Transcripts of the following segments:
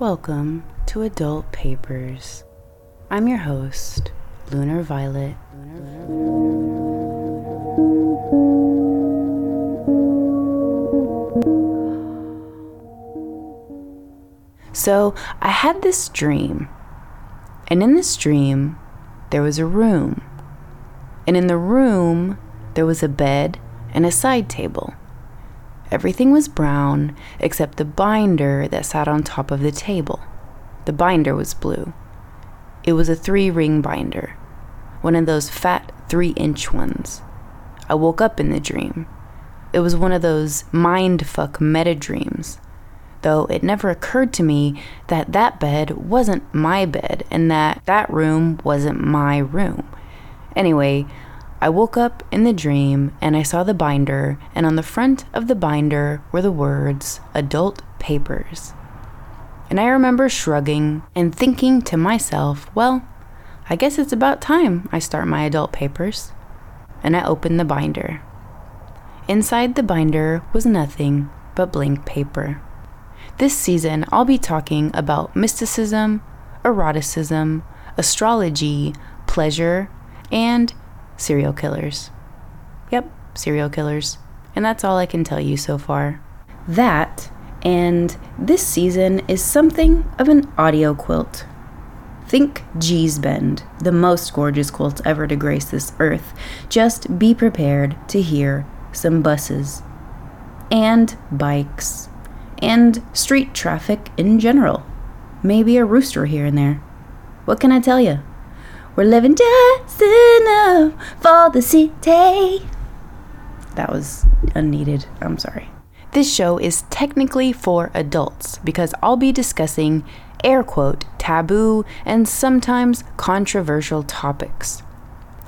Welcome to Adult Papers. I'm your host, Lunar Violet. So, I had this dream. And in this dream, there was a room. And in the room, there was a bed and a side table. Everything was brown except the binder that sat on top of the table. The binder was blue. It was a three ring binder, one of those fat three inch ones. I woke up in the dream. It was one of those mindfuck meta dreams, though it never occurred to me that that bed wasn't my bed and that that room wasn't my room. Anyway, I woke up in the dream and I saw the binder, and on the front of the binder were the words Adult Papers. And I remember shrugging and thinking to myself, well, I guess it's about time I start my adult papers. And I opened the binder. Inside the binder was nothing but blank paper. This season, I'll be talking about mysticism, eroticism, astrology, pleasure, and serial killers. Yep, serial killers. And that's all I can tell you so far. That, and this season is something of an audio quilt. Think Gee's Bend, the most gorgeous quilt ever to grace this earth. Just be prepared to hear some buses, and bikes, and street traffic in general. Maybe a rooster here and there. What can I tell you? We're living just enough for the city. That was unneeded. I'm sorry. This show is technically for adults because I'll be discussing air quote taboo and sometimes controversial topics.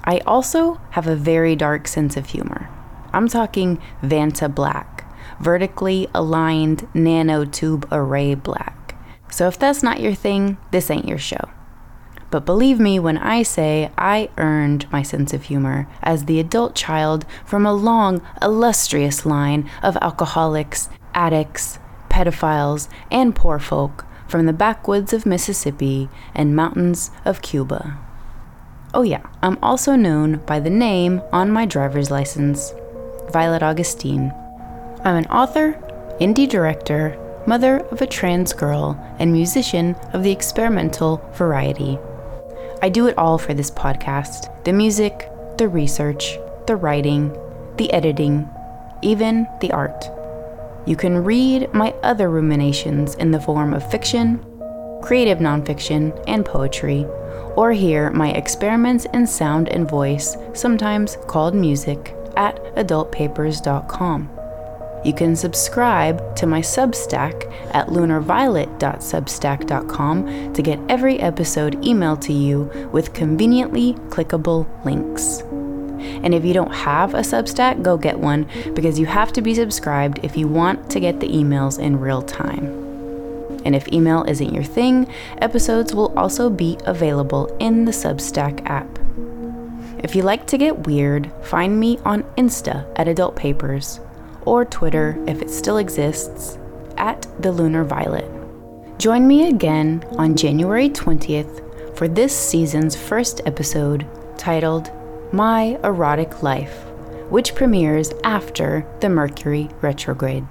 I also have a very dark sense of humor. I'm talking Vanta Black, vertically aligned nanotube array black. So if that's not your thing, this ain't your show. But believe me when I say I earned my sense of humor as the adult child from a long, illustrious line of alcoholics, addicts, pedophiles, and poor folk from the backwoods of Mississippi and mountains of Cuba. Oh, yeah, I'm also known by the name on my driver's license Violet Augustine. I'm an author, indie director, mother of a trans girl, and musician of the experimental variety. I do it all for this podcast the music, the research, the writing, the editing, even the art. You can read my other ruminations in the form of fiction, creative nonfiction, and poetry, or hear my experiments in sound and voice, sometimes called music, at adultpapers.com. You can subscribe to my Substack at lunarviolet.substack.com to get every episode emailed to you with conveniently clickable links. And if you don't have a Substack, go get one because you have to be subscribed if you want to get the emails in real time. And if email isn't your thing, episodes will also be available in the Substack app. If you like to get weird, find me on Insta at Adult Papers or Twitter if it still exists, at the Lunar Violet. Join me again on January 20th for this season's first episode titled My Erotic Life, which premieres after the Mercury retrograde.